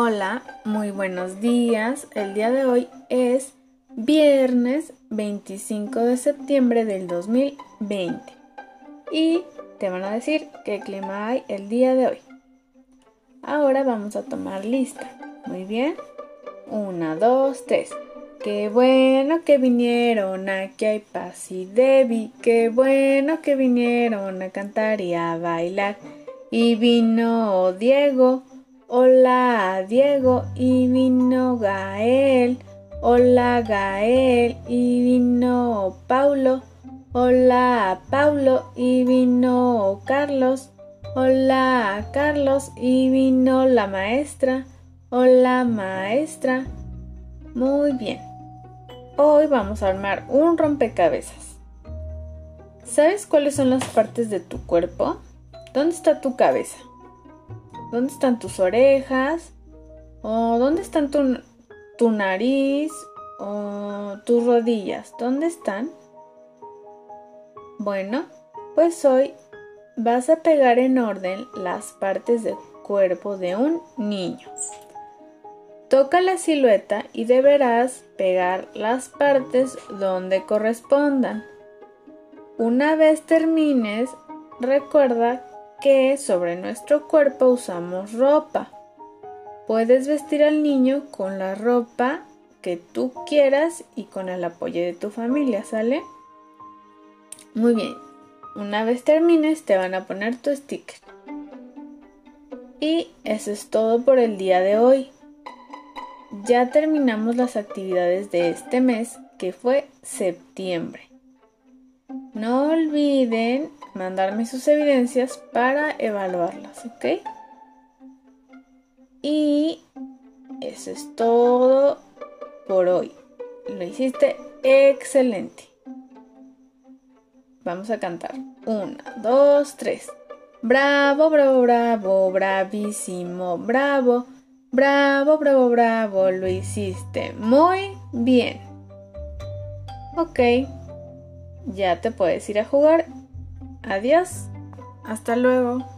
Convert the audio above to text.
Hola, muy buenos días. El día de hoy es viernes 25 de septiembre del 2020 y te van a decir qué clima hay el día de hoy. Ahora vamos a tomar lista. Muy bien. Una, dos, tres. Qué bueno que vinieron, aquí hay paz y Debbie. Qué bueno que vinieron a cantar y a bailar. Y vino Diego, hola Diego, y vino Gael, hola Gael, y vino Paulo, hola Paulo, y vino Carlos, hola Carlos, y vino la maestra, hola maestra. Muy bien. Hoy vamos a armar un rompecabezas. ¿Sabes cuáles son las partes de tu cuerpo? ¿Dónde está tu cabeza? ¿Dónde están tus orejas? ¿O dónde están tu, tu nariz? ¿O tus rodillas? ¿Dónde están? Bueno, pues hoy vas a pegar en orden las partes del cuerpo de un niño. Toca la silueta y deberás pegar las partes donde correspondan. Una vez termines, recuerda que sobre nuestro cuerpo usamos ropa. Puedes vestir al niño con la ropa que tú quieras y con el apoyo de tu familia, ¿sale? Muy bien. Una vez termines te van a poner tu sticker. Y eso es todo por el día de hoy ya terminamos las actividades de este mes que fue septiembre. No olviden mandarme sus evidencias para evaluarlas, ¿ok? Y eso es todo por hoy. Lo hiciste excelente. Vamos a cantar. Una, dos, tres. Bravo, bravo, bravo, bravísimo, bravo. Bravo, bravo, bravo, lo hiciste muy bien. Ok, ya te puedes ir a jugar. Adiós. Hasta luego.